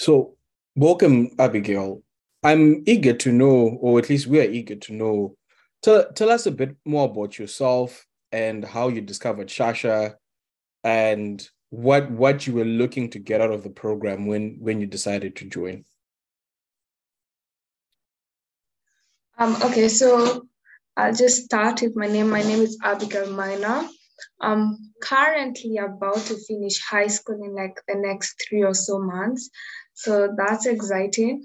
So, welcome, Abigail. I'm eager to know, or at least we are eager to know. Tell, tell us a bit more about yourself and how you discovered Shasha and what what you were looking to get out of the program when when you decided to join. Um, okay, so I'll just start with my name. My name is Abigail Maina. I'm currently about to finish high school in like the next three or so months. So that's exciting.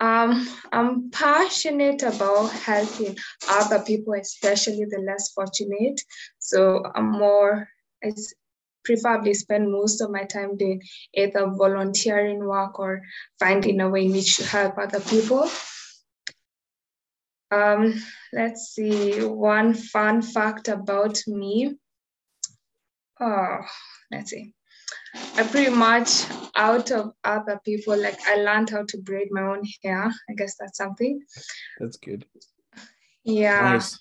Um, I'm passionate about helping other people, especially the less fortunate. So I'm more, I preferably spend most of my time doing either volunteering work or finding a way in which to help other people. Um, let's see, one fun fact about me. Oh, let's see. I pretty much out of other people, like I learned how to braid my own hair. I guess that's something. That's good. Yeah. Nice.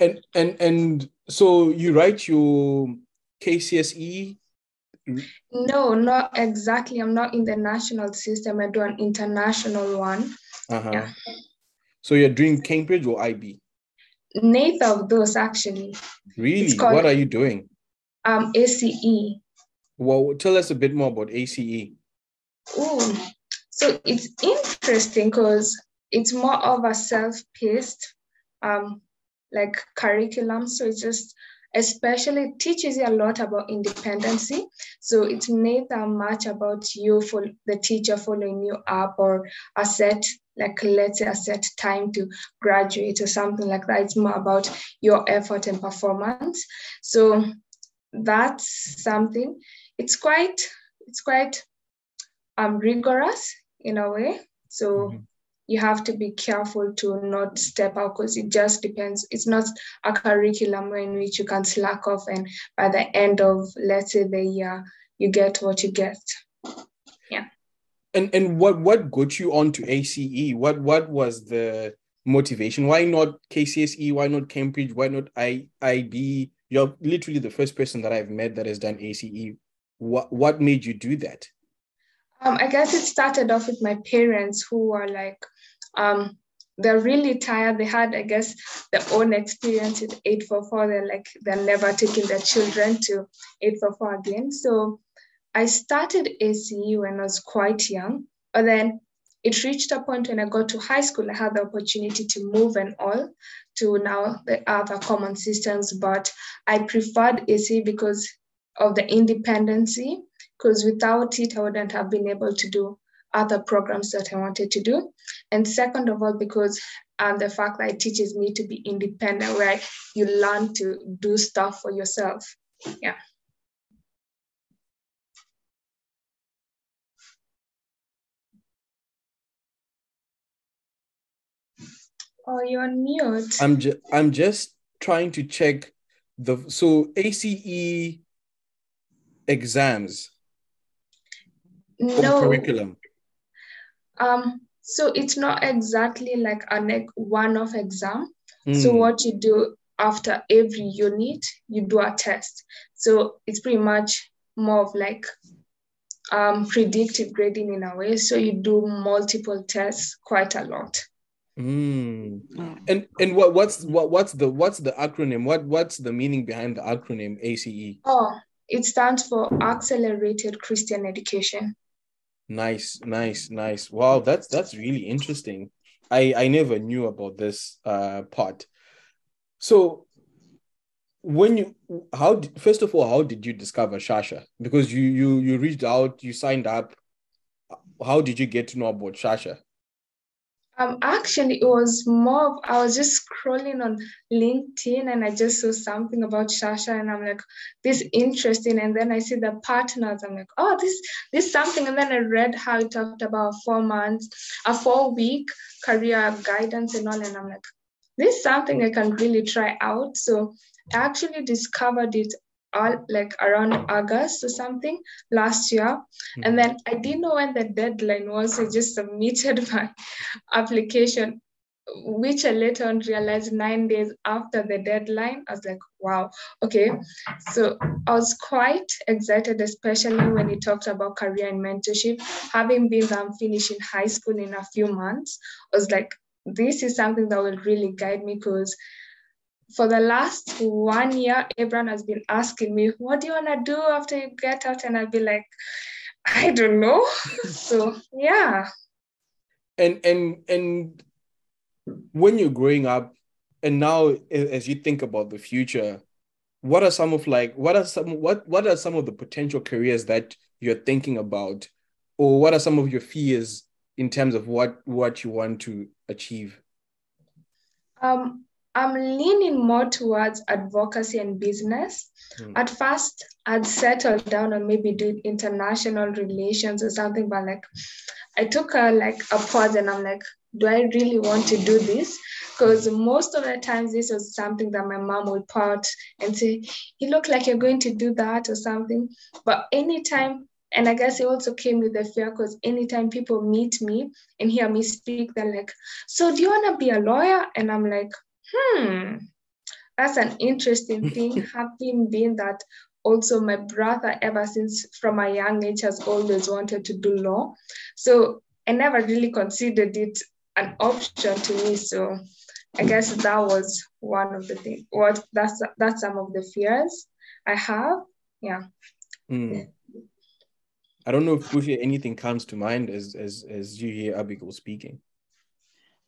And and and so you write your KCSE? No, not exactly. I'm not in the national system. I do an international one. Uh-huh. Yeah. So you're doing Cambridge or IB? Neither of those actually. Really? Called, what are you doing? Um, ACE. Well, tell us a bit more about ACE. Oh, so it's interesting because it's more of a self-paced um, like curriculum. So it's just especially teaches you a lot about independency. So it's neither much about you for the teacher following you up or a set like let's say a set time to graduate or something like that. It's more about your effort and performance. So that's something. It's quite it's quite um rigorous in a way. So mm-hmm. you have to be careful to not step out because it just depends. It's not a curriculum in which you can slack off and by the end of let's say the year you get what you get. Yeah and and what what got you onto ACE? What what was the motivation? Why not KCSE? Why not Cambridge? Why not I IB? You're literally the first person that I've met that has done ACE. What what made you do that? Um, I guess it started off with my parents who were like, um, they're really tired. They had, I guess, their own experience with 844. They're like, they're never taking their children to 844 again. So I started ACE when I was quite young, but then it reached a point when I got to high school, I had the opportunity to move and all to now the other common systems, but I preferred ACE because of the independency, because without it, I wouldn't have been able to do other programs that I wanted to do. And second of all, because um, the fact that it teaches me to be independent, where you learn to do stuff for yourself. Yeah. Oh, you're on mute. I'm just I'm just trying to check the so ACE exams. No curriculum. Um, so it's not exactly like a one-off exam. Mm. So hmm. what you do after every unit, you do a test. So it's pretty much more of like um, predictive grading in a way. So you do multiple tests quite a lot. Mm. And and what what's what what's the what's the acronym? What what's the meaning behind the acronym ACE? Oh, it stands for Accelerated Christian Education. Nice, nice, nice. Wow, that's that's really interesting. I I never knew about this uh part. So when you how first of all how did you discover Shasha? Because you you you reached out, you signed up. How did you get to know about Shasha? Um, actually, it was more. Of, I was just scrolling on LinkedIn and I just saw something about Shasha, and I'm like, this interesting. And then I see the partners. I'm like, oh, this this something. And then I read how it talked about four months, a four week career guidance and all. And I'm like, this is something I can really try out. So I actually discovered it all like around August or something last year. Mm-hmm. And then I didn't know when the deadline was. I just submitted my application which I later on realized nine days after the deadline. I was like, wow, okay. So I was quite excited, especially when he talked about career and mentorship. Having been I'm finishing high school in a few months, I was like, this is something that will really guide me because for the last one year, Abraham has been asking me, what do you want to do after you get out? And I'll be like, I don't know. so yeah. And and and when you're growing up and now as you think about the future what are some of like what are some what what are some of the potential careers that you're thinking about or what are some of your fears in terms of what what you want to achieve um i'm leaning more towards advocacy and business hmm. at first i'd settle down and maybe do international relations or something but like i took a like a pause and i'm like do I really want to do this? Because most of the times this was something that my mom would part and say, you look like you're going to do that or something. But anytime, and I guess it also came with the fear because anytime people meet me and hear me speak, they're like, so do you want to be a lawyer? And I'm like, hmm, that's an interesting thing. Having been that also my brother ever since from a young age has always wanted to do law. So I never really considered it an option to me. So I guess that was one of the things. What that's that's some of the fears I have. Yeah. Mm. I don't know if Buhle, anything comes to mind as as as you hear Abigail speaking.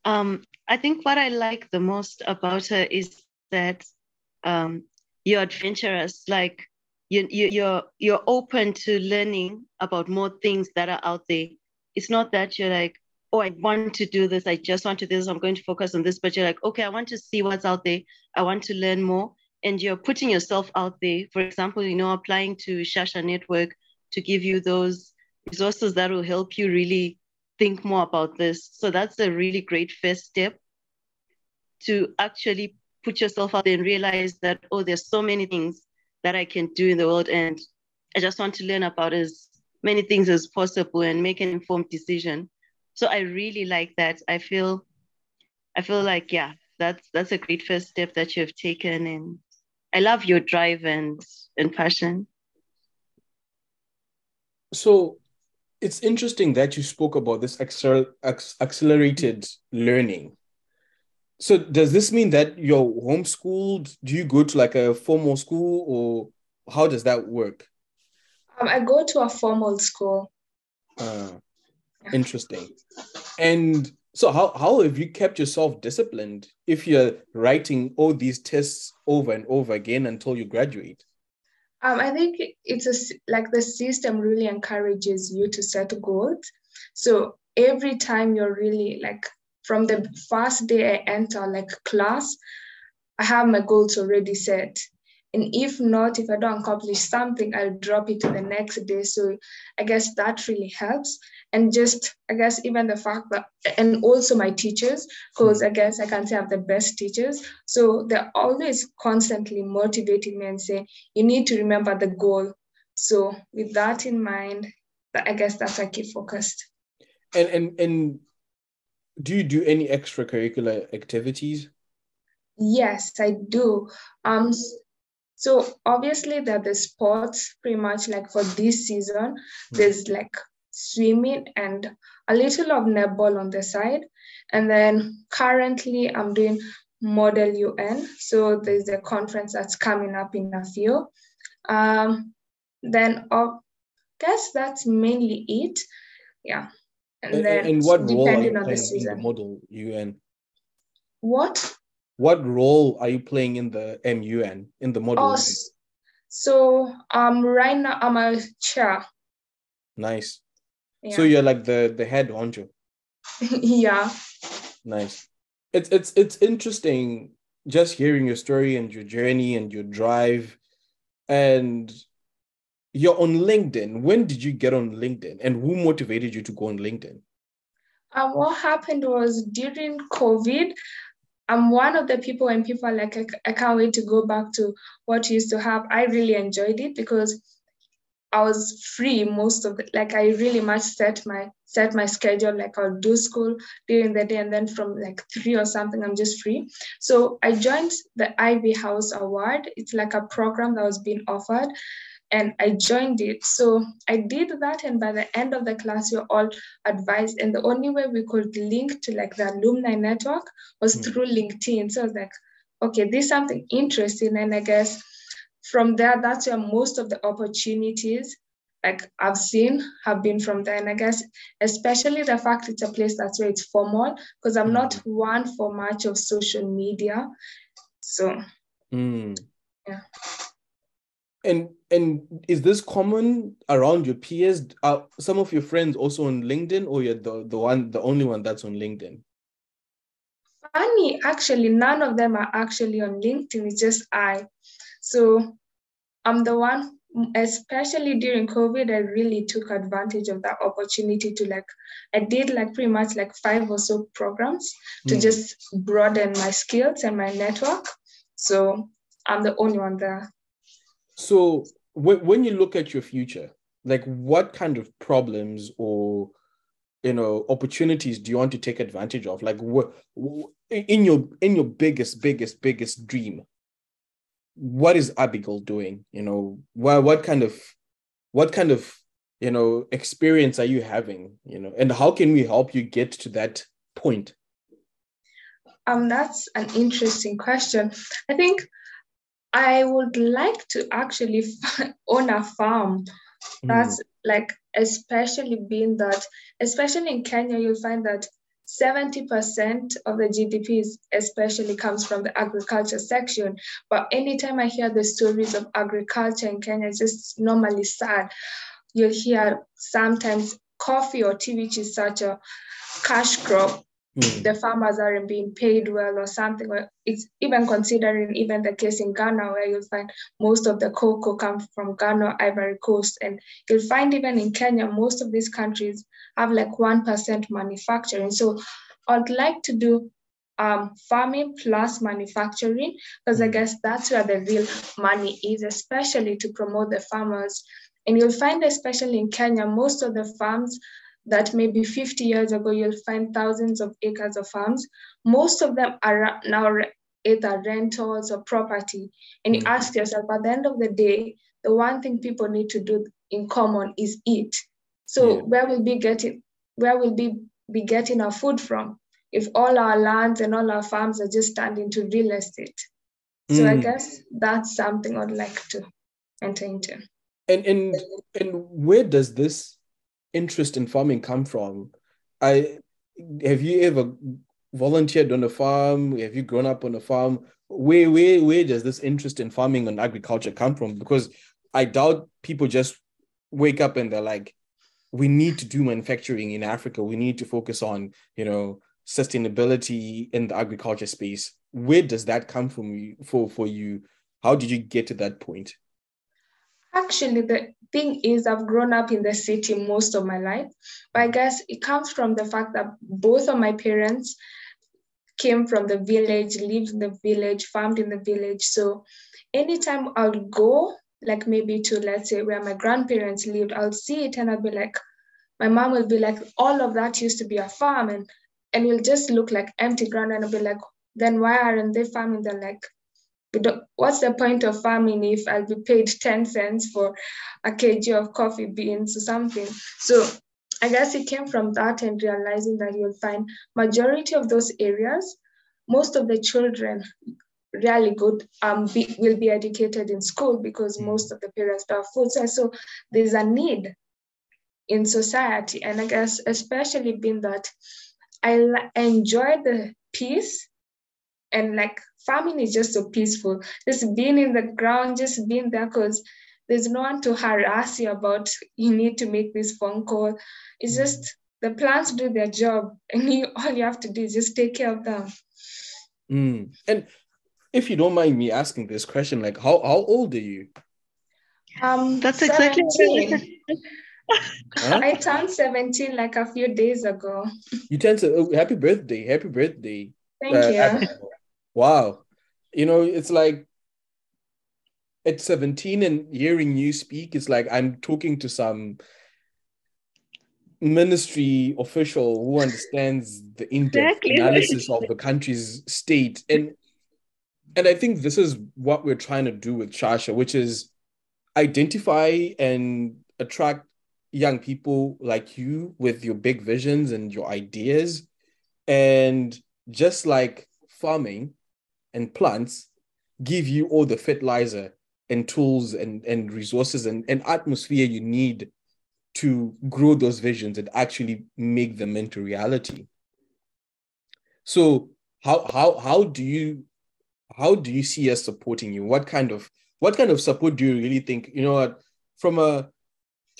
Um, I think what I like the most about her is that um, you're adventurous. Like you, you you're you're open to learning about more things that are out there. It's not that you're like, oh, I want to do this. I just want to do this. I'm going to focus on this. But you're like, okay, I want to see what's out there. I want to learn more. And you're putting yourself out there. For example, you know, applying to Shasha Network to give you those resources that will help you really think more about this. So that's a really great first step to actually put yourself out there and realize that, oh, there's so many things that I can do in the world. And I just want to learn about as many things as possible and make an informed decision so i really like that i feel i feel like yeah that's that's a great first step that you have taken and i love your drive and and passion so it's interesting that you spoke about this accel- accelerated learning. So does this mean that you're homeschooled? Do you go to like a formal school or how does that work? Um, i go to a formal school. Uh, Interesting. And so how how have you kept yourself disciplined if you're writing all these tests over and over again until you graduate? Um, I think it's a, like the system really encourages you to set goals. So every time you're really like from the first day I enter like class, I have my goals already set. And if not, if I don't accomplish something, I'll drop it to the next day. So I guess that really helps. And just i guess even the fact that and also my teachers because hmm. i guess i can say i have the best teachers. So they're always constantly motivating me and say you need to remember the goal. So with that in mind i guess that's how i keep focused. And and and do you do any extracurricular activities? Yes i do. Um so obviously that the sports pretty much like for this season hmm. there's like swimming and a little of netball on the side. And then currently I'm doing Model UN. So there's a conference that's coming up in a few. Um, then I guess that's mainly it. Yeah. And, and then and what role are you playing in the Model UN? What? What role are you playing in the MUN in the model? Oh, so um, right now I'm a chair. Nice. So you're like the the head honcho. yeah. Nice. It's it's it's interesting just hearing your story and your journey and your drive and you're on LinkedIn. When did you get on LinkedIn and who motivated you to go on LinkedIn? Um, what happened was during COVID, I'm one of the people when people are like, I, I can't wait to go back to what used to have. I really enjoyed it because I was free most of the like I really much set my set my schedule like I'll do school during the day and then from like three or something I'm just free. So I joined the Ivy House Award. It's like a program that was being offered and I joined it. So I did that, and by the end of the class, we were all advised. And the only way we could link to like the alumni network was mm. through LinkedIn. So I was like, okay, this is something interesting. And I guess from there, that's where most of the opportunities like I've seen have been from there. And I guess especially the fact it's a place that's where it's formal, because I'm not hmm. one for much of social media. So mm. yeah. And and is this common around your peers? Are some of your friends also on LinkedIn, or you're the, the one, the only one that's on LinkedIn? Funny, actually, none of them are actually on LinkedIn. It's just I. So I'm the one, especially during COVID, I really took advantage of that opportunity to like, I did like pretty much like five or so programs to mm. just broaden my skills and my network. So I'm the only one there. So when, when you look at your future, like what kind of problems or you know opportunities do you want to take advantage of? Like what in your in your biggest biggest biggest dream what is abigail doing? You know what what kind of what kind of you know experience are you having? You know and how can we help you get to that point? Um that's an interesting question. I think I would like to actually own a farm. That's mm. like, especially being that, especially in Kenya, you'll find that 70% of the GDP is especially comes from the agriculture section. But anytime I hear the stories of agriculture in Kenya, it's just normally sad. You'll hear sometimes coffee or tea, which is such a cash crop, mm. the farmers aren't being paid well or something. It's even considering even the case in Ghana where you'll find most of the cocoa comes from Ghana, Ivory Coast, and you'll find even in Kenya, most of these countries have like 1% manufacturing. So I'd like to do um, farming plus manufacturing because I hmm. guess that's where the real money is, especially to promote the farmers. And you'll find, especially in Kenya, most of the farms that maybe 50 years ago you'll find thousands of acres of farms. Most of them are now either rentals or property. And you mm-hmm. ask yourself, at the end of the day, the one thing people need to do in common is eat. So yeah. where will be getting where will be be getting our food from if all our lands and all our farms are just turned into real estate? So mm. I guess that's something I'd like to enter into. And and and where does this interest in farming come from? I have you ever volunteered on a farm? Have you grown up on a farm? Where where where does this interest in farming and agriculture come from? Because I doubt people just wake up and they're like, we need to do manufacturing in Africa. We need to focus on, you know, sustainability in the agriculture space. Where does that come from you, for, for you? How did you get to that point? Actually, the thing is, I've grown up in the city most of my life, but I guess it comes from the fact that both of my parents came from the village, lived in the village, farmed in the village. So anytime I would go, like maybe to let's say where my grandparents lived, I'll see it and I'll be like, my mom will be like, all of that used to be a farm and and it'll just look like empty ground and I'll be like, then why aren't they farming? They're like, what's the point of farming if I'll be paid 10 cents for a kg of coffee beans or something? So I guess it came from that and realizing that you'll find majority of those areas, most of the children really good um be, will be educated in school because mm. most of the parents have food. So, so there's a need in society. And I guess especially being that I enjoy the peace and like farming is just so peaceful. Just being in the ground, just being there because there's no one to harass you about you need to make this phone call. It's just the plants do their job and you all you have to do is just take care of them. Mm. And if you don't mind me asking this question, like how, how old are you? Um that's 17. exactly huh? I turned 17 like a few days ago. You turned to oh, happy birthday. Happy birthday. Thank uh, you. Wow. You know, it's like at 17 and hearing you speak is like I'm talking to some ministry official who understands the in-depth exactly. analysis of the country's state and and i think this is what we're trying to do with shasha which is identify and attract young people like you with your big visions and your ideas and just like farming and plants give you all the fertilizer and tools and, and resources and, and atmosphere you need to grow those visions and actually make them into reality. So how how how do you how do you see us supporting you? What kind of what kind of support do you really think, you know from a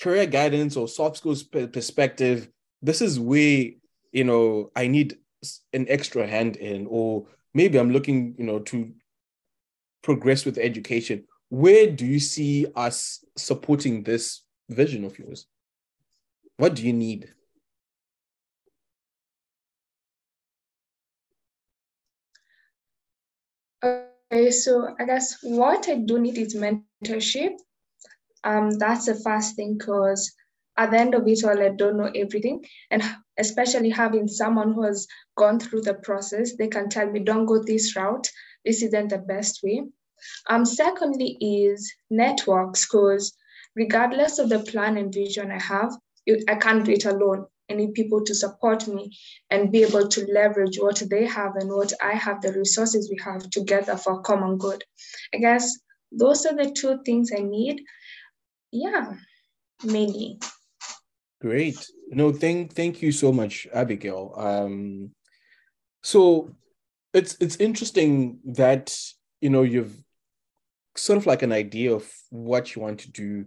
career guidance or soft skills perspective, this is where, you know, I need an extra hand in, or maybe I'm looking, you know, to progress with education. Where do you see us supporting this vision of yours? What do you need? Okay, so I guess what I do need is mentorship. Um, that's the first thing because at the end of it all, I don't know everything. And especially having someone who has gone through the process, they can tell me, don't go this route. This isn't the best way. Um, secondly is networks, because regardless of the plan and vision I have, I can't do it alone. I need people to support me and be able to leverage what they have and what I have, the resources we have together for common good. I guess those are the two things I need. Yeah, mainly. Great. No, thank thank you so much, Abigail. Um, so it's it's interesting that you know you've sort of like an idea of what you want to do.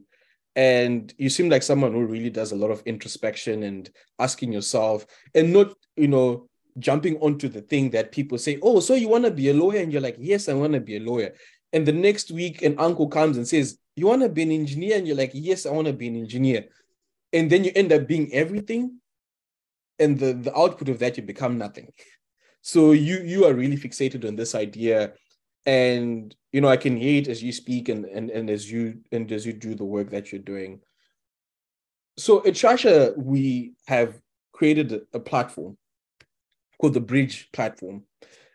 And you seem like someone who really does a lot of introspection and asking yourself and not you know jumping onto the thing that people say oh so you want to be a lawyer? And you're like yes i want to be a lawyer. And the next week an uncle comes and says you want to be an engineer? And you're like yes i want to be an engineer and then you end up being everything and the the output of that you become nothing. So you you are really fixated on this idea and you know i can hear it as you speak and and, and as you and as you do the work that you're doing. So at shasha we have created a platform called the bridge platform.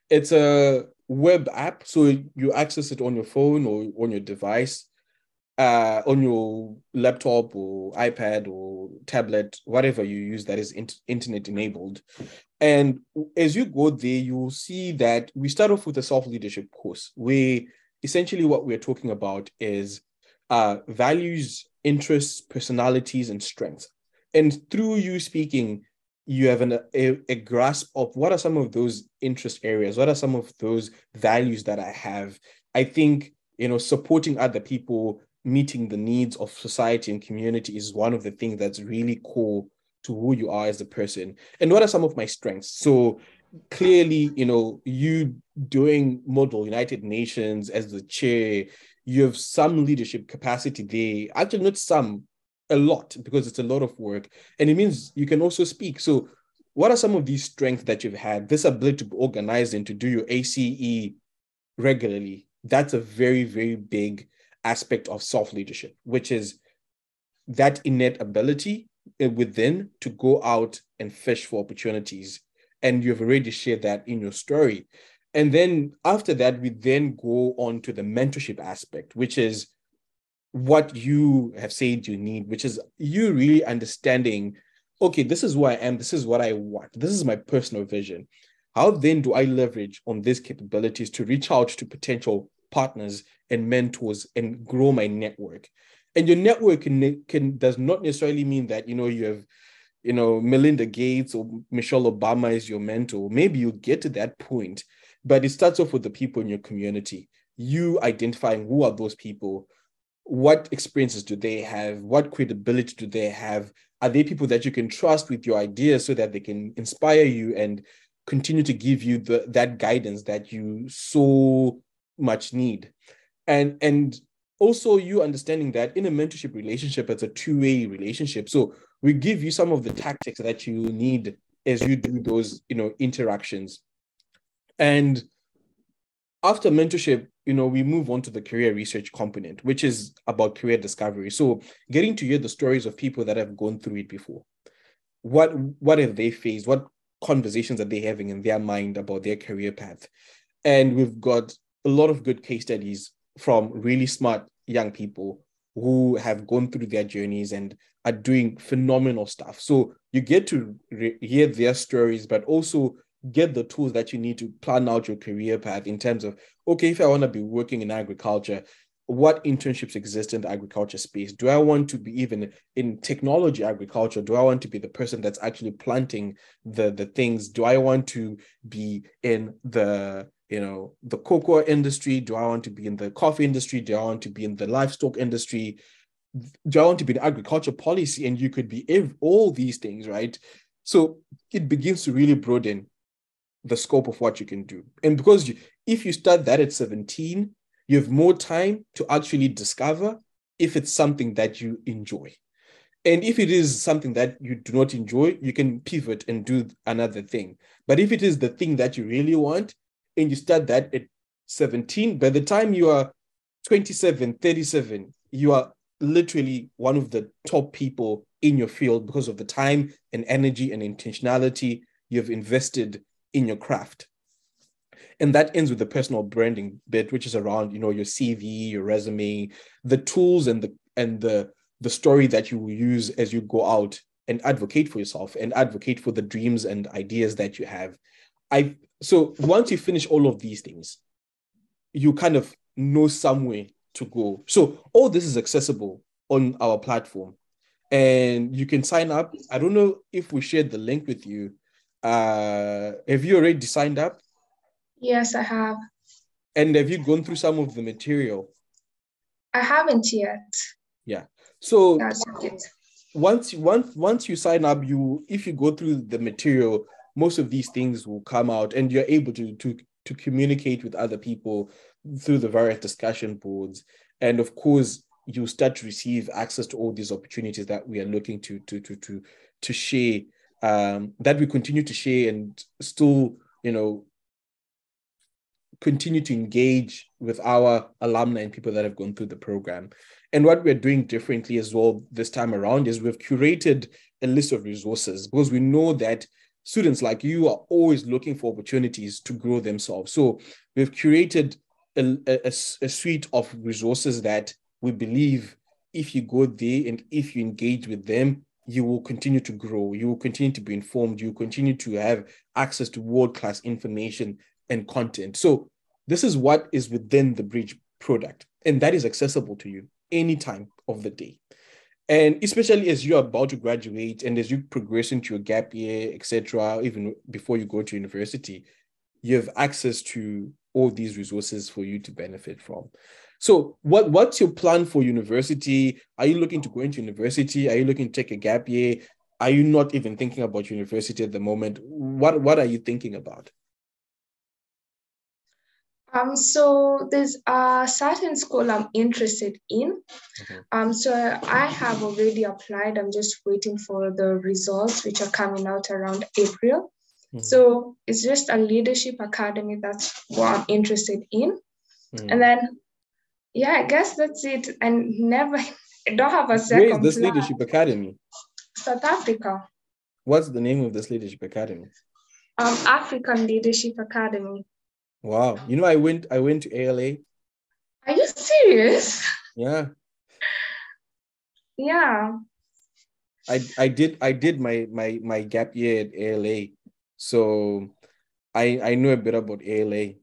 It's a web app so you access it on your phone or on your device uh, on your laptop or ipad or tablet whatever you use that is in- internet enabled and as you go there, you'll see that we start off with a self leadership course, where essentially what we're talking about is uh, values, interests, personalities, and strengths. And through you speaking, you have an, a, a grasp of what are some of those interest areas, what are some of those values that I have. I think, you know, supporting other people, meeting the needs of society and community is one of the things that's really core to who you are as a person. And what are some of my strengths? So clearly you know you doing model united nations as the chair you have some leadership capacity there. Actually not some a lot because it's a lot of work and it means you can also speak. So what are some of these strengths that you've had this ability to be organized and to do your ace regularly? That's a very very big aspect of self leadership which is that innate ability uh, within to go out and fish for opportunities. And you've already shared that in your story. And then after that, we then go on to the mentorship aspect, which is what you have said you need, which is you really understanding, okay, this is who I am, this is what I want, this is my personal vision. How then do I leverage on these capabilities to reach out to potential partners and mentors and grow my network? and your network can, can does not necessarily mean that you know you have you know melinda gates or michelle obama is your mentor. Maybe you get to that point but it starts off with the people in your community. You identifying who are those people. What experiences do they have? What credibility do they have? Are they people that you can trust with your ideas so that they can inspire you and continue to give you the that guidance that you so much need. And and also you understanding that in a mentorship relationship it's a two-way relationship. So we give you some of the tactics that you need as you do those you know interactions. And after mentorship you know we move on to the career research component which is about career discovery. So getting to hear the stories of people that have gone through it before. What what have they faced? What conversations are they having in their mind about their career path? And we've got a lot of good case studies from really smart young people who have gone through their journeys and are doing phenomenal stuff. So you get to re- hear their stories but also get the tools that you need to plan out your career path in terms of okay if i want to be working in agriculture what internships exist in the agriculture space? Do i want to be even in technology agriculture? Do i want to be the person that's actually planting the the things? Do i want to be in the you know the cocoa industry do i want to be in the coffee industry do i want to be in the livestock industry do i want to be in agriculture policy and you could be all these things right so it begins to really broaden the scope of what you can do. And because you, if you start that at 17, you have more time to actually discover if it's something that you enjoy. And if it is something that you do not enjoy, you can pivot and do another thing. But if it is the thing that you really want, and you start that at 17, by the time you are 27, 37, you are literally one of the top people in your field because of the time and energy and intentionality you've invested in your craft. And that ends with the personal branding bit which is around you know your cv your resume the tools and the and the the story that you will use as you go out and advocate for yourself and advocate for the dreams and ideas that you have. I so once you finish all of these things you kind of know somewhere to go so all this is accessible on our platform and you can sign up i don't know if we shared the link with you uh, have you already signed up? Yes, I have. And have you gone through some of the material? I haven't yet. Yeah. So once once once you sign up, you if you go through the material, most of these things will come out, and you're able to to to communicate with other people through the various discussion boards, and of course you start to receive access to all these opportunities that we are looking to to to to to share um, that we continue to share and still, you know, continue to engage with our alumni and people that have gone through the program. And what we're doing differently as well this time around is we've curated a list of resources because we know that students like you are always looking for opportunities to grow themselves. So we've curated a, a, a suite of resources that we believe if you go there and if you engage with them, you will continue to grow, you will continue to be informed, you will continue to have access to world class information and content. So, this is what is within the Bridge product, and that is accessible to you any time of the day. And especially as you're about to graduate and as you progress into your gap year, etc., even before you go to university, you have access to all these resources for you to benefit from. So, what what's your plan for university? Are you looking to go into university? Are you looking to take a gap year? Are you not even thinking about university at the moment? What what are you thinking about? Um, so there's a certain school I'm interested in. Okay. Um, so I have already applied. I'm just waiting for the results, which are coming out around April. Mm-hmm. So it's just a leadership academy. That's what I'm interested in. Mm-hmm. And then yeah, I guess that's it. And never, I don't have a second. Where is this plan. leadership academy? South Africa. What's the name of this leadership academy? Um, African Leadership Academy. Wow, you know, I went, I went to ALA. Are you serious? Yeah. Yeah. I I did I did my my my gap year at ALA, so I I know a bit about ALA.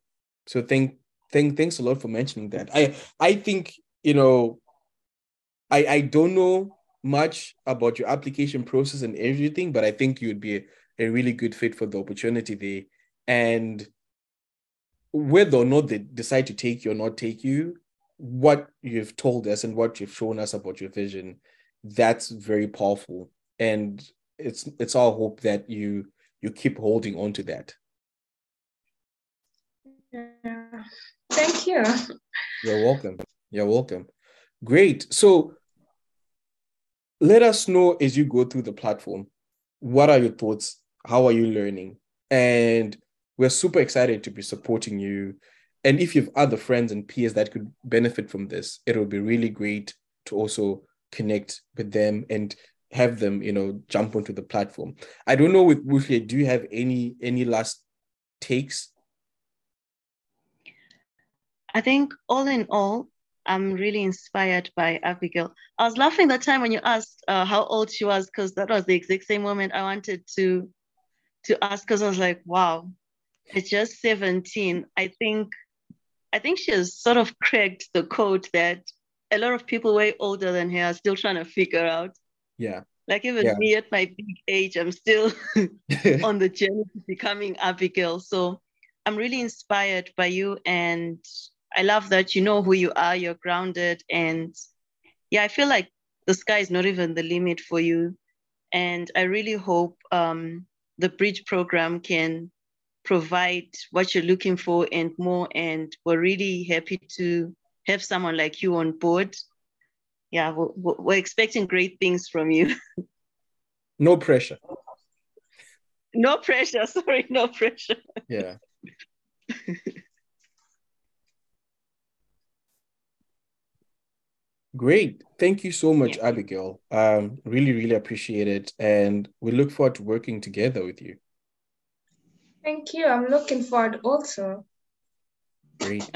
So thank thank thanks a lot for mentioning that. I I think you know, I I don't know much about your application process and everything, but I think you'd be a, a really good fit for the opportunity there. And whether or not they decide to take you or not take you, what you've told us and what you've shown us about your vision, that's very powerful. And it's it's our hope that you you keep holding on to that. Yeah. Thank you. You're welcome. You're welcome. Great. So let us know as you go through the platform what are your thoughts? How are you learning? And we're super excited to be supporting you and if you have other friends and peers that could benefit from this, it would be really great to also connect with them and have them, you know, jump onto the platform. I don't know with Buhle, do you have any any last takes? I think all in all, I'm really inspired by Abigail. I was laughing that time when you asked uh, how old she was, because that was the exact same moment I wanted to to ask. Because I was like, wow, it's just 17. I think I think she has sort of cracked the code that a lot of people way older than her are still trying to figure out. Yeah. Like even Yeah. me at my big age, I'm still on the journey to becoming Abigail. So I'm really inspired by you and I love that you know who you are, you're grounded and yeah, I feel like the sky is not even the limit for you. And I really hope um, the bridge program can provide what you're looking for and more. And we're really happy to have someone like you on board. Yeah, we're, we're expecting great things from you. no pressure. no pressure. Sorry, no pressure. Yeah. Great. Thank you so much, Yeah. Abigail. Um, really, really appreciate it. And we look forward to working together with you. Thank you. I'm looking forward also. Great.